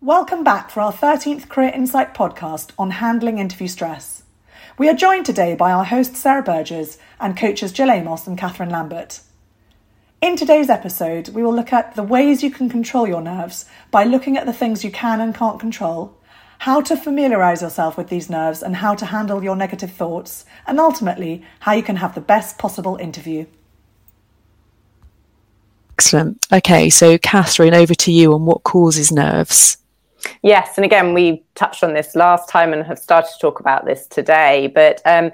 Welcome back for our 13th Career Insight podcast on handling interview stress. We are joined today by our hosts Sarah Burgess and coaches Gill Amos and Katherine Lambert. In today's episode, we will look at the ways you can control your nerves by looking at the things you can and can't control, how to familiarise yourself with these nerves and how to handle your negative thoughts, and ultimately, how you can have the best possible interview. Excellent. Okay, so Katherine, over to you on what causes nerves. Yes, and again, we touched on this last time and have started to talk about this today, but um,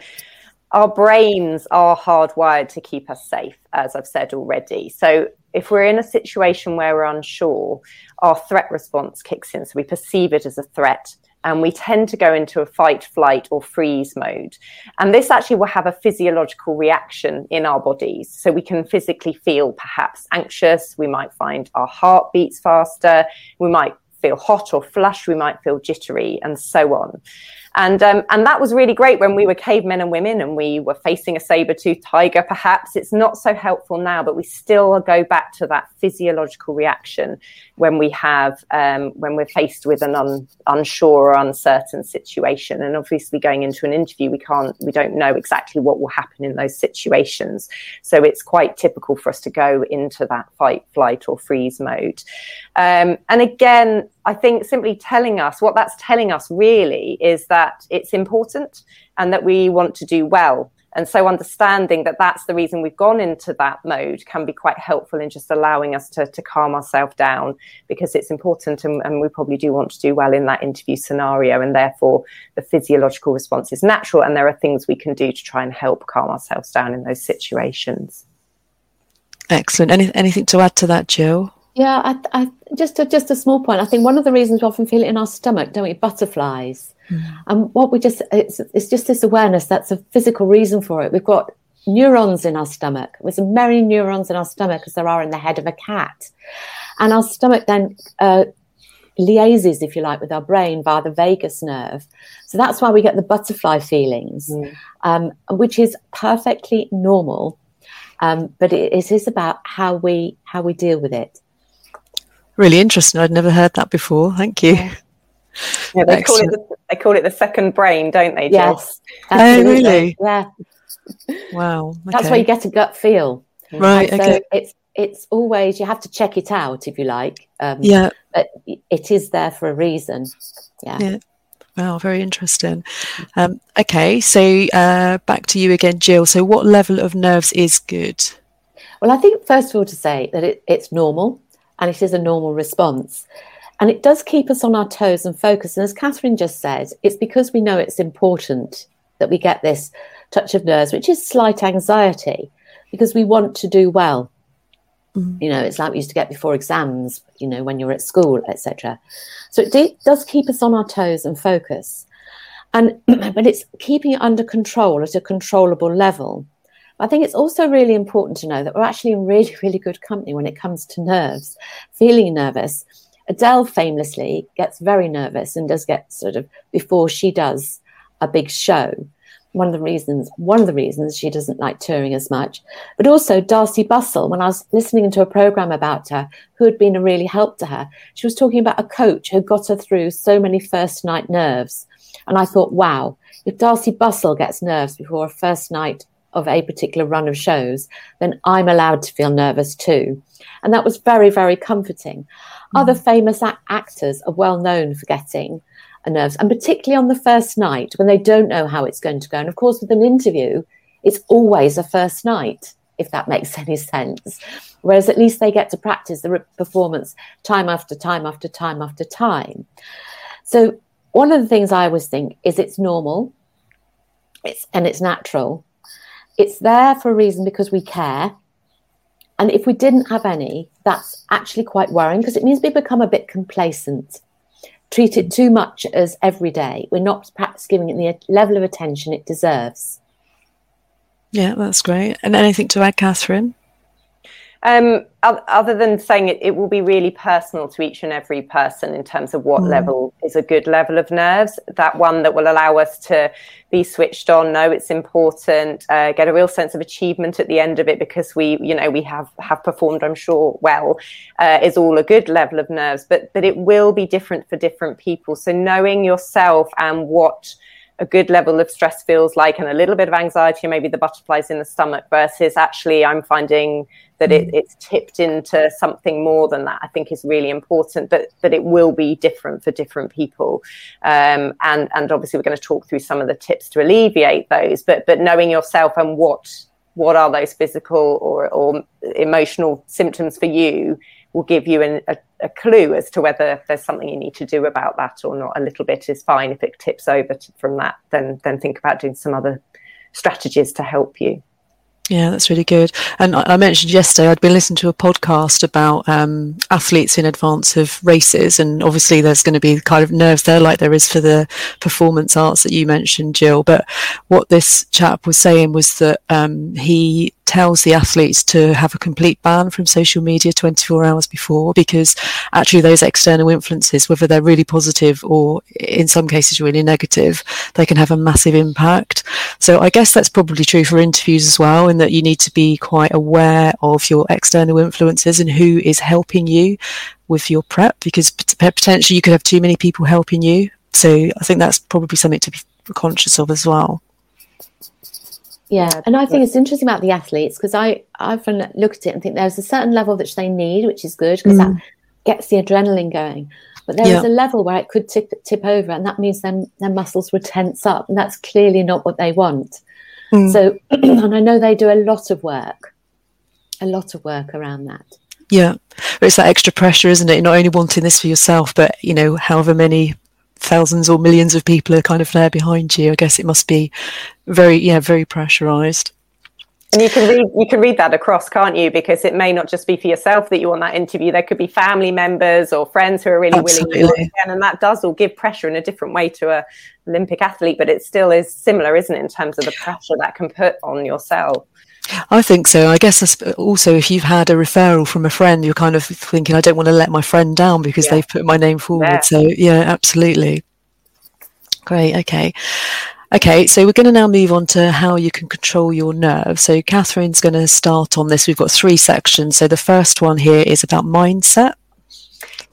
our brains are hardwired to keep us safe, as I've said already. So if we're in a situation where we're unsure, our threat response kicks in. So we perceive it as a threat and we tend to go into a fight, flight, or freeze mode. And this actually will have a physiological reaction in our bodies. So we can physically feel perhaps anxious, we might find our heart beats faster, we might feel hot or flushed, we might feel jittery, and so on. And um, and that was really great when we were cavemen and women and we were facing a saber-toothed tiger. Perhaps it's not so helpful now, but we still go back to that physiological reaction when we have um, when we're faced with an un, unsure or uncertain situation. And obviously, going into an interview, we can't we don't know exactly what will happen in those situations. So it's quite typical for us to go into that fight, flight, or freeze mode. Um, and again, I think simply telling us what that's telling us really is that it's important and that we want to do well. And so understanding that that's the reason we've gone into that mode can be quite helpful in just allowing us to, to calm ourselves down because it's important and, and we probably do want to do well in that interview scenario. And therefore, the physiological response is natural. And there are things we can do to try and help calm ourselves down in those situations. Excellent. Any, anything to add to that, Gill? Yeah, I, I, just a, just a small point. I think one of the reasons we often feel it in our stomach, don't we? Butterflies, mm. and what we just it's it's just this awareness that's a physical reason for it. We've got neurons in our stomach. There's as many neurons in our stomach as there are in the head of a cat, and our stomach then uh, liaises, if you like, with our brain via the vagus nerve. So that's why we get the butterfly feelings, mm. um, which is perfectly normal. Um, but it, it is about how we how we deal with it. Really interesting. I'd never heard that before. Thank you. Yeah. Yeah, they call it the, they call it the second brain, don't they? Gill? Yes. Oh, really? Yeah. Wow. Okay. That's where you get a gut feel. Right. so okay. it's it's always you have to check it out if you like. Um, yeah. But it is there for a reason. Yeah. Yeah. Wow, very interesting. Um, okay, so uh, back to you again, Gill. So, what level of nerves is good? Well, I think first of all to say that it, it's normal and it is a normal response. And it does keep us on our toes and focus. And as Katherine just said, it's because we know it's important that we get this touch of nerves, which is slight anxiety, because we want to do well. Mm. You know, it's like we used to get before exams, you know, when you're at school, etc. So it does keep us on our toes and focus. And but it's keeping it under control at a controllable level. I think it's also really important to know that we're actually in really, really good company when it comes to nerves, feeling nervous. Adele famously gets very nervous and does get sort of before she does a big show. One of the reasons, one of the reasons she doesn't like touring as much, but also Darcy Bussell. When I was listening to a program about her, who had been a really help to her, she was talking about a coach who got her through so many first night nerves, and I thought, wow, if Darcy Bussell gets nerves before a first night of a particular run of shows, then I'm allowed to feel nervous too. And that was very, very comforting. Mm. Other famous a- actors are well known for getting nerves, and particularly on the first night when they don't know how it's going to go. And of course, with an interview, it's always a first night, if that makes any sense. Whereas at least they get to practice the performance time after time after time after time. So, one of the things I always think is it's normal it's, and it's natural it's there for a reason because we care. And if we didn't have any, that's actually quite worrying because it means we become a bit complacent, treat it too much as every day. We're not perhaps giving it the level of attention it deserves. Yeah, that's great. And anything to add, Katherine? Um, other than saying it, it will be really personal to each and every person in terms of what mm. level is a good level of nerves. That one that will allow us to be switched on, know it's important, uh, get a real sense of achievement at the end of it because we, you know, we have have performed, I'm sure, well, uh, is all a good level of nerves. But but it will be different for different people. So knowing yourself and what a good level of stress feels like and a little bit of anxiety, maybe the butterflies in the stomach, versus actually I'm finding that it, mm. it's tipped into something more than that, I think is really important. But but it will be different for different people. Um, and and obviously we're going to talk through some of the tips to alleviate those, but but knowing yourself and what what are those physical or, or emotional symptoms for you will give you an, a, a, clue as to whether there's something you need to do about that or not. A little bit is fine. If it tips over to, from that, then then think about doing some other strategies to help you. Yeah, that's really good. And I mentioned yesterday I'd been listening to a podcast about um, athletes in advance of races, and obviously there's going to be kind of nerves there, like there is for the performance arts that you mentioned, Gill. But what this chap was saying was that um, he tells the athletes to have a complete ban from social media 24 hours before because actually those external influences whether they're really positive or in some cases really negative they can have a massive impact. So i guess that's probably true for interviews as well in that you need to be quite aware of your external influences and who is helping you with your prep because potentially you could have too many people helping you. So i think that's probably something to be conscious of as well yeah, and I think it's interesting about the athletes because I I often look at it and think there's a certain level which they need, which is good because mm. that gets the adrenaline going. But there yeah. is a level where it could tip tip over, and that means their their muscles would tense up, and that's clearly not what they want. Mm. So, and I know they do a lot of work, a lot of work around that. Yeah, it's that extra pressure, isn't it? You're not only wanting this for yourself, but you know, however many thousands or millions of people are kind of there behind you. I guess it must be very, yeah, very pressurized. And you can read you can read that across, can't you? Because it may not just be for yourself that you want that interview. There could be family members or friends who are really Absolutely. willing to and that does all give pressure in a different way to a Olympic athlete, but it still is similar, isn't it, in terms of the pressure that can put on yourself. I think so. I guess also if you've had a referral from a friend, you're kind of thinking, I don't want to let my friend down because yeah. they've put my name forward. Yeah. So yeah, absolutely. Great. Okay. Okay, so we're going to now move on to how you can control your nerves. So Katherine's going to start on this. We've got three sections. So the first one here is about mindset.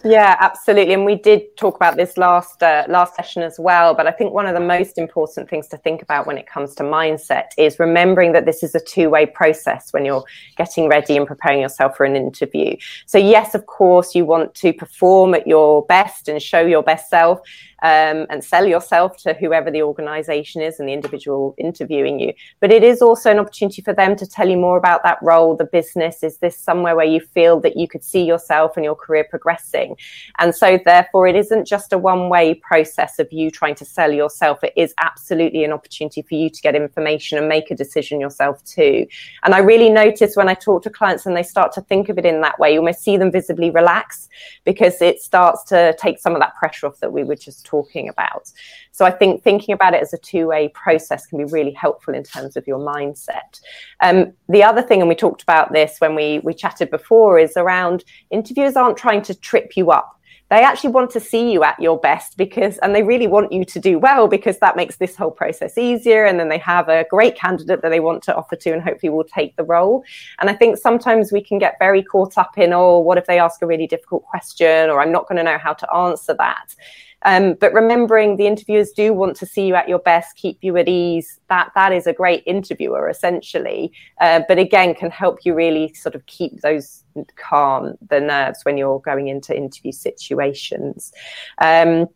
Yeah, absolutely. And we did talk about this last uh, last session as well. But I think one of the most important things to think about when it comes to mindset is remembering that this is a two way process when you're getting ready and preparing yourself for an interview. So yes, of course, you want to perform at your best and show your best self um, and sell yourself to whoever the organization is and the individual interviewing you. But it is also an opportunity for them to tell you more about that role, the business. Is this somewhere where you feel that you could see yourself and your career progressing? And so, therefore, it isn't just a one way process of you trying to sell yourself. It is absolutely an opportunity for you to get information and make a decision yourself too. And I really notice when I talk to clients and they start to think of it in that way, you almost see them visibly relax because it starts to take some of that pressure off that we were just talking about. So I think thinking about it as a two way process can be really helpful in terms of your mindset. Um, the other thing, and we talked about this when we, we chatted before, is around interviewers aren't trying to trip you up they actually want to see you at your best because and they really want you to do well because that makes this whole process easier and then they have a great candidate that they want to offer to and hopefully will take the role and i think sometimes we can get very caught up in oh what if they ask a really difficult question or i'm not going to know how to answer that um, but remembering the interviewers do want to see you at your best, keep you at ease. That that is a great interviewer, essentially. Uh, but again, can help you really sort of keep those calm, the nerves when you're going into interview situations. Um,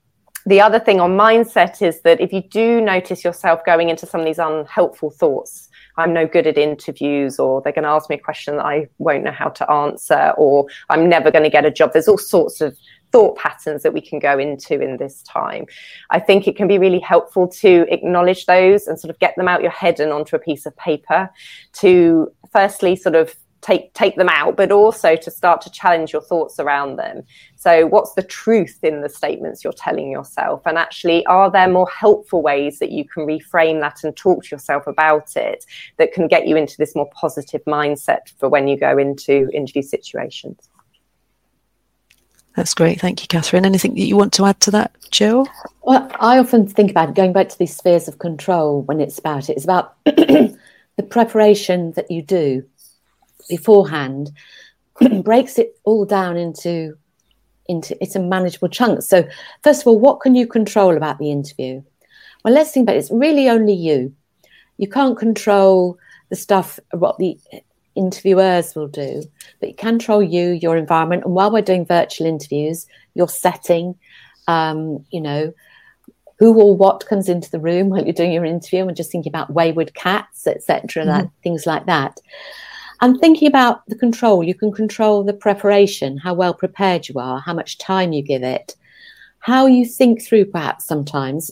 the other thing on mindset is that if you do notice yourself going into some of these unhelpful thoughts, I'm no good at interviews, or they're going to ask me a question that I won't know how to answer, or I'm never going to get a job. There's all sorts of thought patterns that we can go into in this time. I think it can be really helpful to acknowledge those and sort of get them out your head and onto a piece of paper to firstly sort of take take them out, but also to start to challenge your thoughts around them. So, what's the truth in the statements you're telling yourself? And actually, are there more helpful ways that you can reframe that and talk to yourself about it that can get you into this more positive mindset for when you go into interview situations? That's great. Thank you, Katherine. Anything that you want to add to that, Gill? Well, I often think about going back to these spheres of control when it's about it. It's about the preparation that you do beforehand breaks it all down into into it's a manageable chunk. So first of all, what can you control about the interview? Well, let's think about it. It's really only you. You can't control the stuff what the interviewers will do, but you control you, your environment. And while we're doing virtual interviews, your setting, um, you know, who or what comes into the room while you're doing your interview and just thinking about wayward cats, etc., mm-hmm. like things like that. And thinking about the control, you can control the preparation, how well prepared you are, how much time you give it, how you think through perhaps sometimes.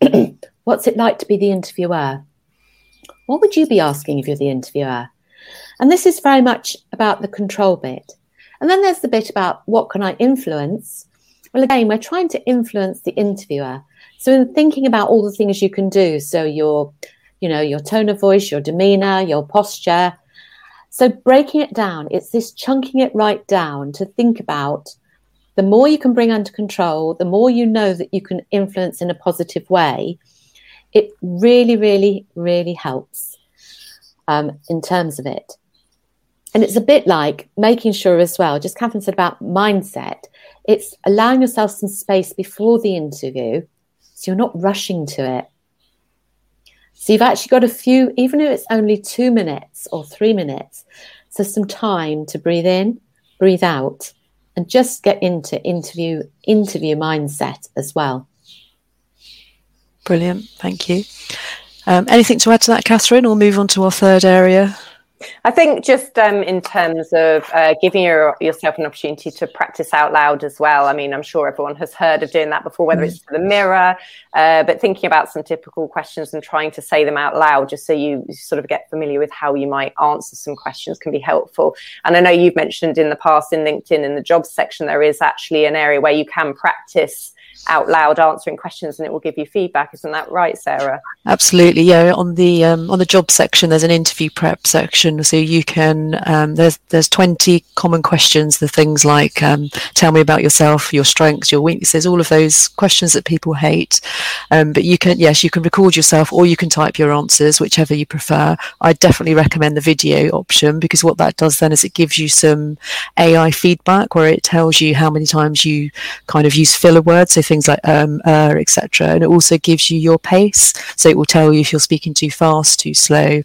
What's it like to be the interviewer? What would you be asking if you're the interviewer? And this is very much about the control bit. And then there's the bit about what can I influence? Well, again, we're trying to influence the interviewer. So in thinking about all the things you can do, so your, you know, your tone of voice, your demeanor, your posture. So breaking it down, it's this chunking it right down to think about the more you can bring under control, the more you know that you can influence in a positive way, it really, really, really helps um, in terms of it. And it's a bit like making sure as well, just Katherine said about mindset, it's allowing yourself some space before the interview so you're not rushing to it. So you've actually got a few, even if it's only two minutes or three minutes, so some time to breathe in, breathe out, and just get into interview interview mindset as well. Brilliant, thank you. Um, anything to add to that, Katherine, or move on to our third area? I think just um, in terms of uh, giving your, yourself an opportunity to practice out loud as well. I mean, I'm sure everyone has heard of doing that before, whether it's to the mirror, uh, but thinking about some typical questions and trying to say them out loud just so you sort of get familiar with how you might answer some questions can be helpful. And I know you've mentioned in the past in LinkedIn in the jobs section, there is actually an area where you can practice out loud answering questions and it will give you feedback. Isn't that right sarah? Absolutely yeah. On the um, on the job section there's an interview prep section so you can um, there's there's 20 common questions the things like um, tell me about yourself your strengths your weaknesses all of those questions that people hate. Um, but you can yes you can record yourself or you can type your answers whichever you prefer. I definitely recommend the video option because what that does then is it gives you some ai feedback where it tells you how many times you kind of use filler words. So things like um, uh, etc. And it also gives you your pace, so it will tell you if you're speaking too fast, too slow.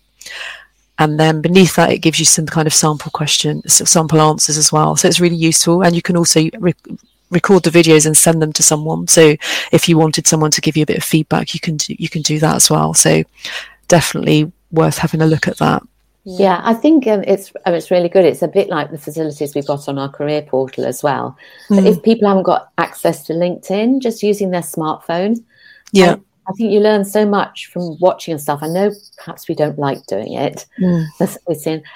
And then beneath that, it gives you some kind of sample question, sample answers as well. So it's really useful, and you can also re- record the videos and send them to someone. So if you wanted someone to give you a bit of feedback, you can do, you can do that as well. So definitely worth having a look at that. Yeah, I think um, it's um, it's really good. It's a bit like the facilities we've got on our career portal as well. Mm. if people haven't got access to LinkedIn, just using their smartphone, yeah, I, I think you learn so much from watching and stuff. I know perhaps we don't like doing it, mm.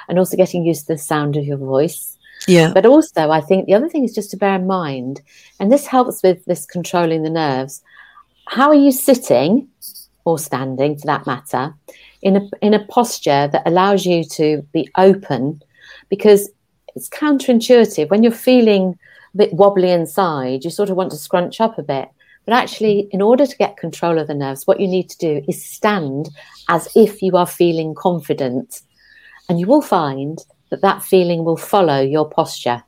and also getting used to the sound of your voice. Yeah, but also I think the other thing is just to bear in mind, and this helps with this controlling the nerves. How are you sitting or standing, for that matter? In a in a posture that allows you to be open because it's counterintuitive. When you're feeling a bit wobbly inside you sort of want to scrunch up a bit. But actually in order to get control of the nerves what you need to do is stand as if you are feeling confident. And you will find that that feeling will follow your posture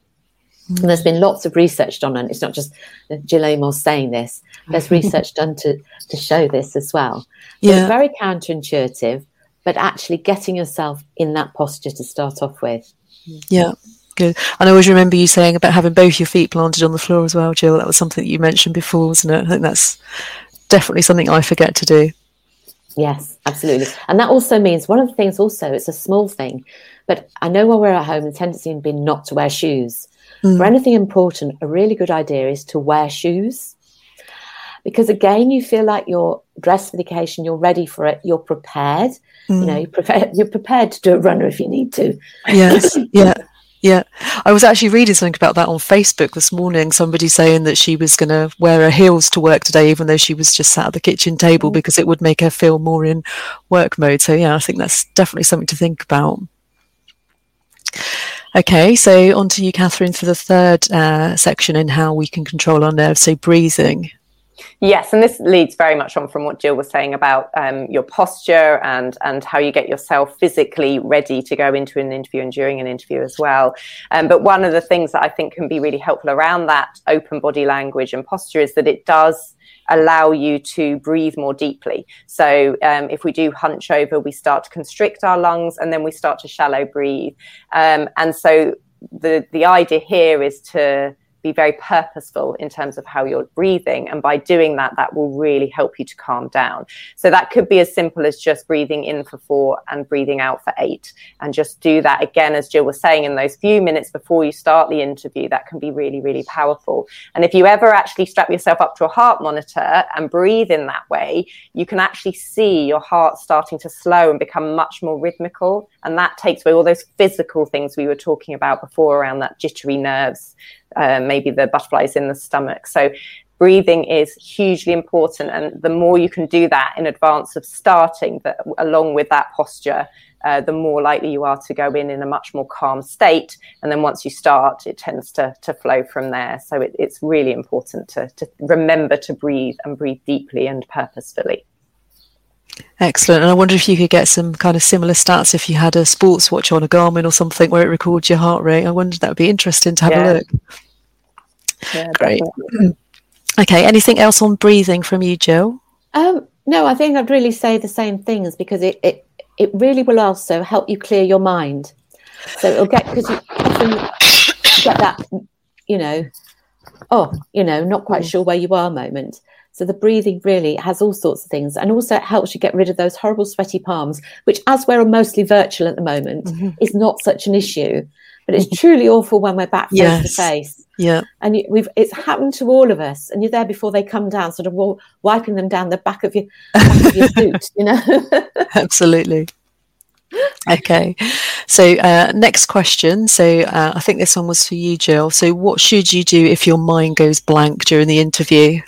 and there's been lots of research done on it. It's not just Gill Amos saying this. There's research done to, to show this as well. So yeah. It's very counterintuitive, but actually getting yourself in that posture to start off with. Yeah, good. And I always remember you saying about having both your feet planted on the floor as well, Gill. That was something that you mentioned before, wasn't it? I think that's definitely something I forget to do. Yes, absolutely. And that also means one of the things also, it's a small thing, but I know when we're at home, the tendency has been not to wear shoes. Mm. For anything important, a really good idea is to wear shoes because again, you feel like you're dressed for the occasion, you're ready for it, you're prepared. Mm. You know, you're prepared, you're prepared to do a runner if you need to. Yes, yeah. Yeah, I was actually reading something about that on Facebook this morning. Somebody saying that she was going to wear her heels to work today, even though she was just sat at the kitchen table mm. because it would make her feel more in work mode. So, yeah, I think that's definitely something to think about. Okay, so on to you, Katherine, for the third uh, section in how we can control our nerves. So, breathing. Yes, and this leads very much on from what Gill was saying about um, your posture and and how you get yourself physically ready to go into an interview and during an interview as well. Um, but one of the things that I think can be really helpful around that open body language and posture is that it does allow you to breathe more deeply. So um, if we do hunch over, we start to constrict our lungs and then we start to shallow breathe. Um, and so the the idea here is to be very purposeful in terms of how you're breathing. And by doing that, that will really help you to calm down. So that could be as simple as just breathing in for four and breathing out for eight. And just do that again, as Gill was saying, in those few minutes before you start the interview. That can be really, really powerful. And if you ever actually strap yourself up to a heart monitor and breathe in that way, you can actually see your heart starting to slow and become much more rhythmical. And that takes away all those physical things we were talking about before around that jittery nerves uh, maybe the butterflies in the stomach. So breathing is hugely important. And the more you can do that in advance of starting, that along with that posture, uh, the more likely you are to go in in a much more calm state. And then once you start, it tends to, to flow from there. So it, it's really important to, to remember to breathe and breathe deeply and purposefully. Excellent. And I wonder if you could get some kind of similar stats if you had a sports watch on a Garmin or something where it records your heart rate. I wonder that would be interesting to have yeah. a look. Yeah, Great. Definitely. Okay. Anything else on breathing from you, Gill? Um, no, I think I'd really say the same things because it, it, it really will also help you clear your mind. So it'll get, because you often get that, you know, oh, you know, not quite mm. sure where you are moment. So the breathing really has all sorts of things. And also it helps you get rid of those horrible sweaty palms, which as we're mostly virtual at the moment, mm-hmm. is not such an issue. But it's truly awful when we're back face yes. to face. Yeah. And you, we've it's happened to all of us. And you're there before they come down, sort of w- wiping them down the back of your back of your suit, you know. Absolutely. Okay, so uh, next question. So uh, I think this one was for you, Gill. So, what should you do if your mind goes blank during the interview?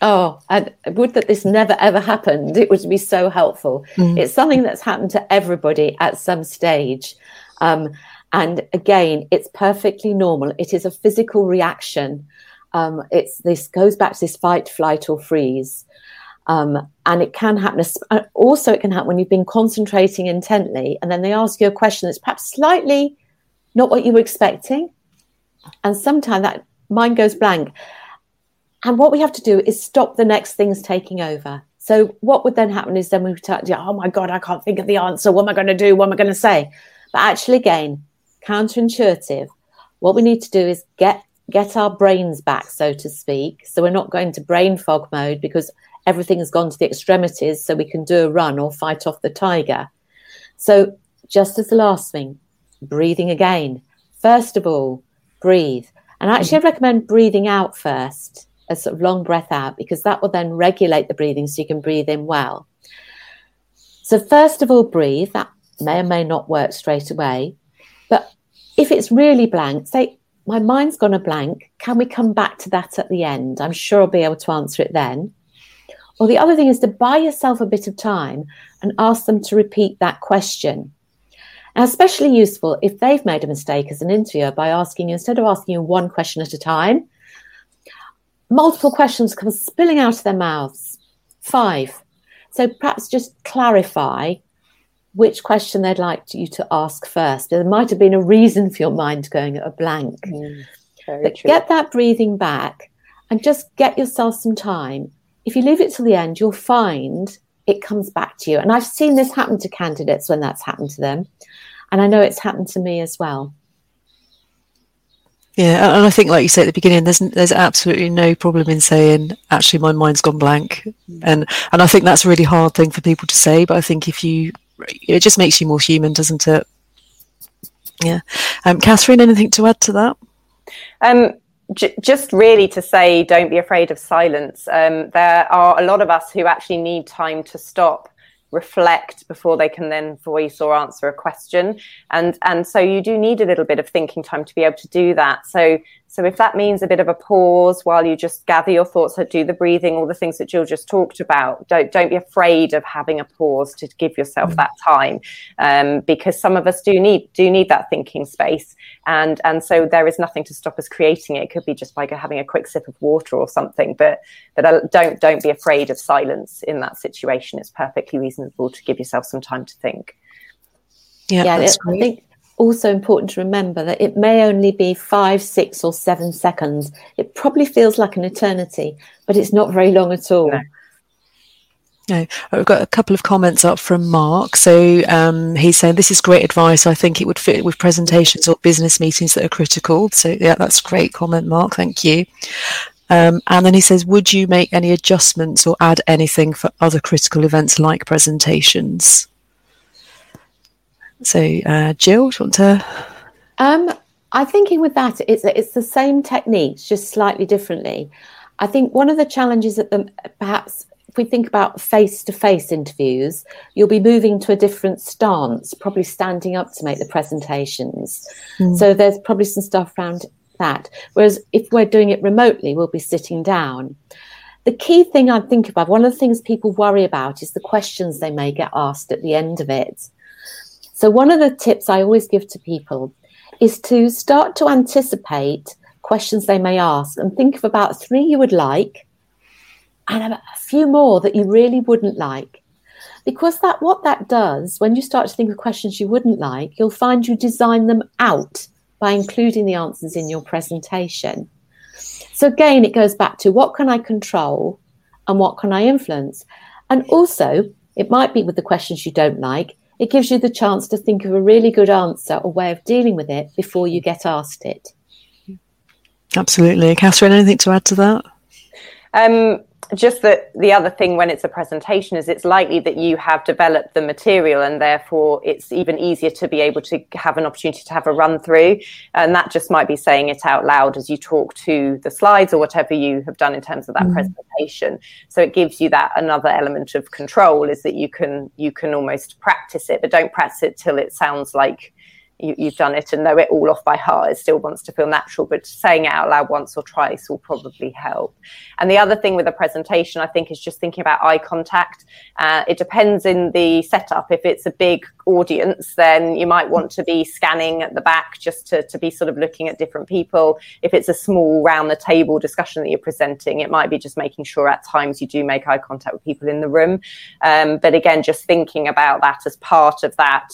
Oh, and would that this never ever happened. It would be so helpful. Mm. It's something that's happened to everybody at some stage. Um, and again, it's perfectly normal. It is a physical reaction. Um, it's this goes back to this fight, flight, or freeze. Um, and it can happen. Uh, also, it can happen when you've been concentrating intently, and then they ask you a question that's perhaps slightly not what you were expecting, and sometimes that mind goes blank. And what we have to do is stop the next things taking over. So what would then happen is then we would start, oh my God, I can't think of the answer. What am I going to do? What am I going to say? But actually, again, counterintuitive. What we need to do is get get our brains back, so to speak. So we're not going to brain fog mode because everything has gone to the extremities, so we can do a run or fight off the tiger. So just as the last thing, breathing again. First of all, breathe. And actually, I recommend breathing out first a sort of long breath out because that will then regulate the breathing so you can breathe in well. So, first of all, breathe. That may or may not work straight away. But if it's really blank, say, my mind's gone a blank. Can we come back to that at the end? I'm sure I'll be able to answer it then. Or the other thing is to buy yourself a bit of time and ask them to repeat that question. And especially useful if they've made a mistake as an interviewer by asking you, instead of asking you one question at a time, multiple questions come spilling out of their mouths. Five. So perhaps just clarify which question they'd like you to ask first. There might have been a reason for your mind going at a blank. Mm, but true. get that breathing back and just get yourself some time. If you leave it till the end, you'll find it comes back to you. And I've seen this happen to candidates when that's happened to them. And I know it's happened to me as well. Yeah, and I think, like you said at the beginning, there's there's absolutely no problem in saying actually my mind's gone blank, and and I think that's a really hard thing for people to say. But I think if you, it just makes you more human, doesn't it? Yeah, um, Katherine, anything to add to that? Um, j- just really to say, don't be afraid of silence. Um, there are a lot of us who actually need time to stop reflect before they can then voice or answer a question. And and so you do need a little bit of thinking time to be able to do that. So so if that means a bit of a pause while you just gather your thoughts, do the breathing, all the things that Gill just talked about, don't don't be afraid of having a pause to give yourself mm. that time, um, because some of us do need do need that thinking space, and and so there is nothing to stop us creating it. It could be just by having a quick sip of water or something, but but uh, don't don't be afraid of silence in that situation. It's perfectly reasonable to give yourself some time to think. Yeah, yeah I think also important to remember that it may only be five, six, or seven seconds. It probably feels like an eternity, but it's not very long at all. No. No, I've got a couple of comments up from Mark. So um, he's saying this is great advice. I think it would fit with presentations or business meetings that are critical. So yeah, that's a great comment, Mark. Thank you. Um, and then he says, would you make any adjustments or add anything for other critical events like presentations? So, uh, Gill, do you want to? Um, I'm thinking with that, it's it's the same techniques, just slightly differently. I think one of the challenges at the perhaps if we think about face-to-face interviews, you'll be moving to a different stance, probably standing up to make the presentations. Mm. So there's probably some stuff around that. Whereas if we're doing it remotely, we'll be sitting down. The key thing I think about, one of the things people worry about is the questions they may get asked at the end of it. So, one of the tips I always give to people is to start to anticipate questions they may ask and think of about three you would like and a few more that you really wouldn't like. Because that what that does, when you start to think of questions you wouldn't like, you'll find you design them out by including the answers in your presentation. So again, it goes back to what can I control and what can I influence? And also, it might be with the questions you don't like, it gives you the chance to think of a really good answer or way of dealing with it before you get asked it. Absolutely. Katherine, anything to add to that? Um, just that the other thing when it's a presentation is it's likely that you have developed the material and therefore it's even easier to be able to have an opportunity to have a run through and that just might be saying it out loud as you talk to the slides or whatever you have done in terms of that mm. presentation so it gives you that another element of control is that you can you can almost practice it but don't practice it till it sounds like you, have done it and know it all off by heart. It still wants to feel natural, but saying it out loud once or twice will probably help. And the other thing with a presentation, I think, is just thinking about eye contact. Uh, it depends in the setup. If it's a big audience, then you might want to be scanning at the back just to, to be sort of looking at different people. If it's a small round the table discussion that you're presenting, it might be just making sure at times you do make eye contact with people in the room. Um, but again, just thinking about that as part of that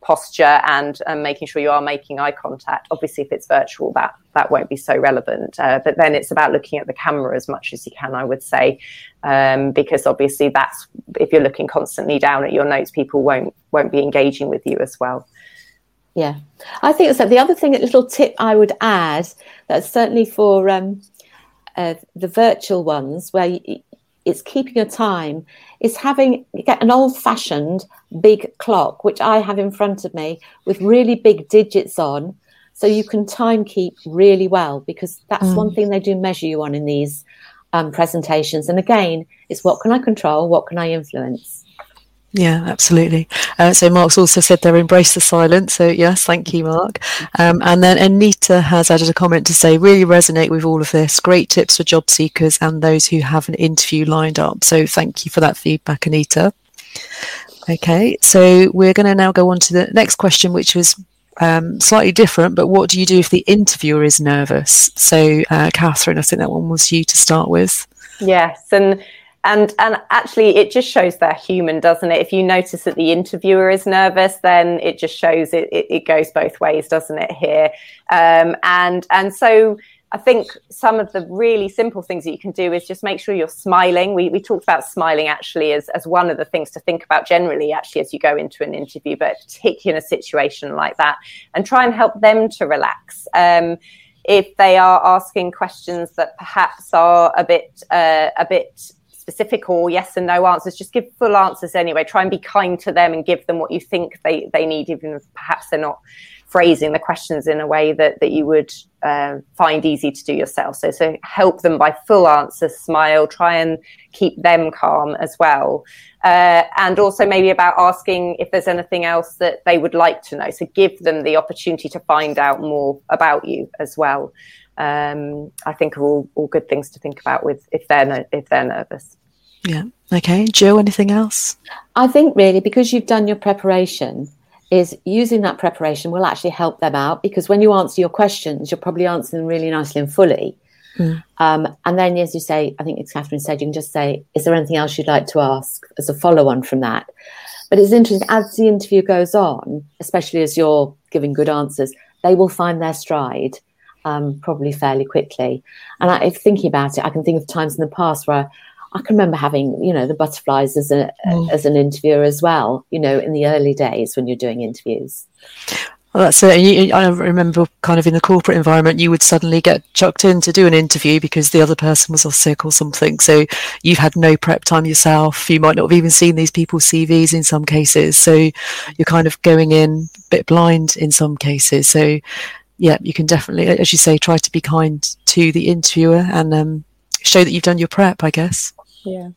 posture and um, making sure you are making eye contact. Obviously, if it's virtual, that that won't be so relevant. Uh, but then it's about looking at the camera as much as you can, I would say, um, because obviously that's if you're looking constantly down at your notes, people won't won't be engaging with you as well. Yeah, I think so. The other thing, a little tip I would add, that's certainly for um, uh, the virtual ones where you, it's keeping a time. It's having get an old fashioned big clock which i have in front of me with really big digits on so you can time keep really well because that's mm. one thing they do measure you on in these um, presentations. And again it's what can i control what can i influence yeah, absolutely. Uh, so Mark's also said they're embrace the silence. So yes, thank you, Mark. Um, and then Anita has added a comment to say, really resonate with all of this. Great tips for job seekers and those who have an interview lined up. So thank you for that feedback, Anita. Okay, so we're going to now go on to the next question, which was um, slightly different. But what do you do if the interviewer is nervous? So, uh, Katherine, I think that one was you to start with. Yes, and and and actually it just shows they're human doesn't it if you notice that the interviewer is nervous then it just shows it it, it goes both ways doesn't it here um, and and so I think some of the really simple things that you can do is just make sure you're smiling. We, we talked about smiling actually as, as one of the things to think about generally, actually, as you go into an interview, but particularly in a situation like that, and try and help them to relax. Um, if they are asking questions that perhaps are a bit uh, a bit specific or yes and no answers. Just give full answers anyway. Try and be kind to them and give them what you think they, they need, even if perhaps they're not phrasing the questions in a way that, that you would uh, find easy to do yourself. So, so help them by full answers, smile, try and keep them calm as well. Uh, and also maybe about asking if there's anything else that they would like to know. So give them the opportunity to find out more about you as well. Um, I think are all, all good things to think about with if they're if they're nervous. Yeah. Okay. Gill, anything else? I think really because you've done your preparation, is using that preparation will actually help them out because when you answer your questions, you'll probably answer them really nicely and fully. Mm. Um, and then, as you say, I think as Katherine said, you can just say, "Is there anything else you'd like to ask?" as a follow-on from that. But it's interesting as the interview goes on, especially as you're giving good answers, they will find their stride um, probably fairly quickly. And I, if thinking about it, I can think of times in the past where I can remember having, you know, the butterflies as a mm. as an interviewer as well. You know, in the early days when you're doing interviews. Well, that's it. I remember kind of in the corporate environment, you would suddenly get chucked in to do an interview because the other person was off sick or something. So you've had no prep time yourself. You might not have even seen these people's CVs in some cases. So you're kind of going in a bit blind in some cases. So yeah, you can definitely, as you say, try to be kind to the interviewer and um, show that you've done your prep, I guess. Yeah.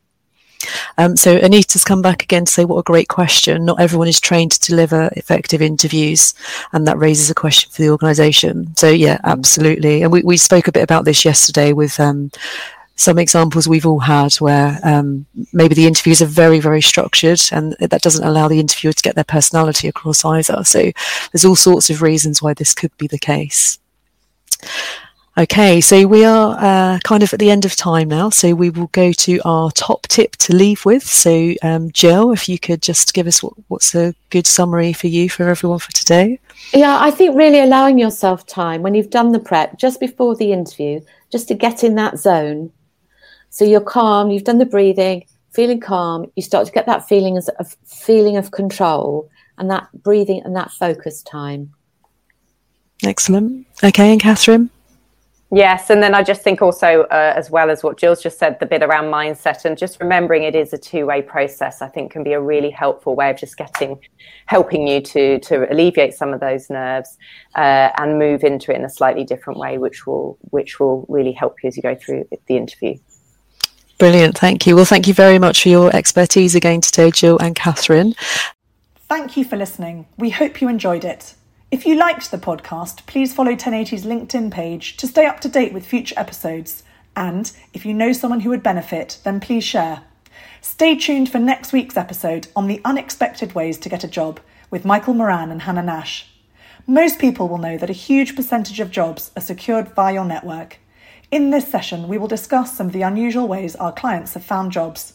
Um, so Anita's come back again to say, "What a great question! Not everyone is trained to deliver effective interviews, and that raises a question for the organisation." So yeah, absolutely. And we, we spoke a bit about this yesterday with um, some examples we've all had where um, maybe the interviews are very very structured, and that doesn't allow the interviewer to get their personality across either. So there's all sorts of reasons why this could be the case. Okay, so we are uh, kind of at the end of time now, so we will go to our top tip to leave with. So, um, Gill, if you could just give us what, what's a good summary for you for everyone for today? Yeah, I think really allowing yourself time when you've done the prep just before the interview, just to get in that zone. So you're calm, you've done the breathing, feeling calm, you start to get that feeling of feeling of control and that breathing and that focus time. Excellent. Okay, and Katherine. Yes, and then I just think also, uh, as well as what Gill's just said, the bit around mindset and just remembering it is a two-way process. I think can be a really helpful way of just getting, helping you to to alleviate some of those nerves uh, and move into it in a slightly different way, which will which will really help you as you go through the interview. Brilliant, thank you. Well, thank you very much for your expertise again today, Gill and Katherine. Thank you for listening. We hope you enjoyed it. If you liked the podcast, please follow 10Eighty's LinkedIn page to stay up to date with future episodes. And if you know someone who would benefit, then please share. Stay tuned for next week's episode on the unexpected ways to get a job with Michael Moran and Hannah Nash. Most people will know that a huge percentage of jobs are secured via your network. In this session, we will discuss some of the unusual ways our clients have found jobs.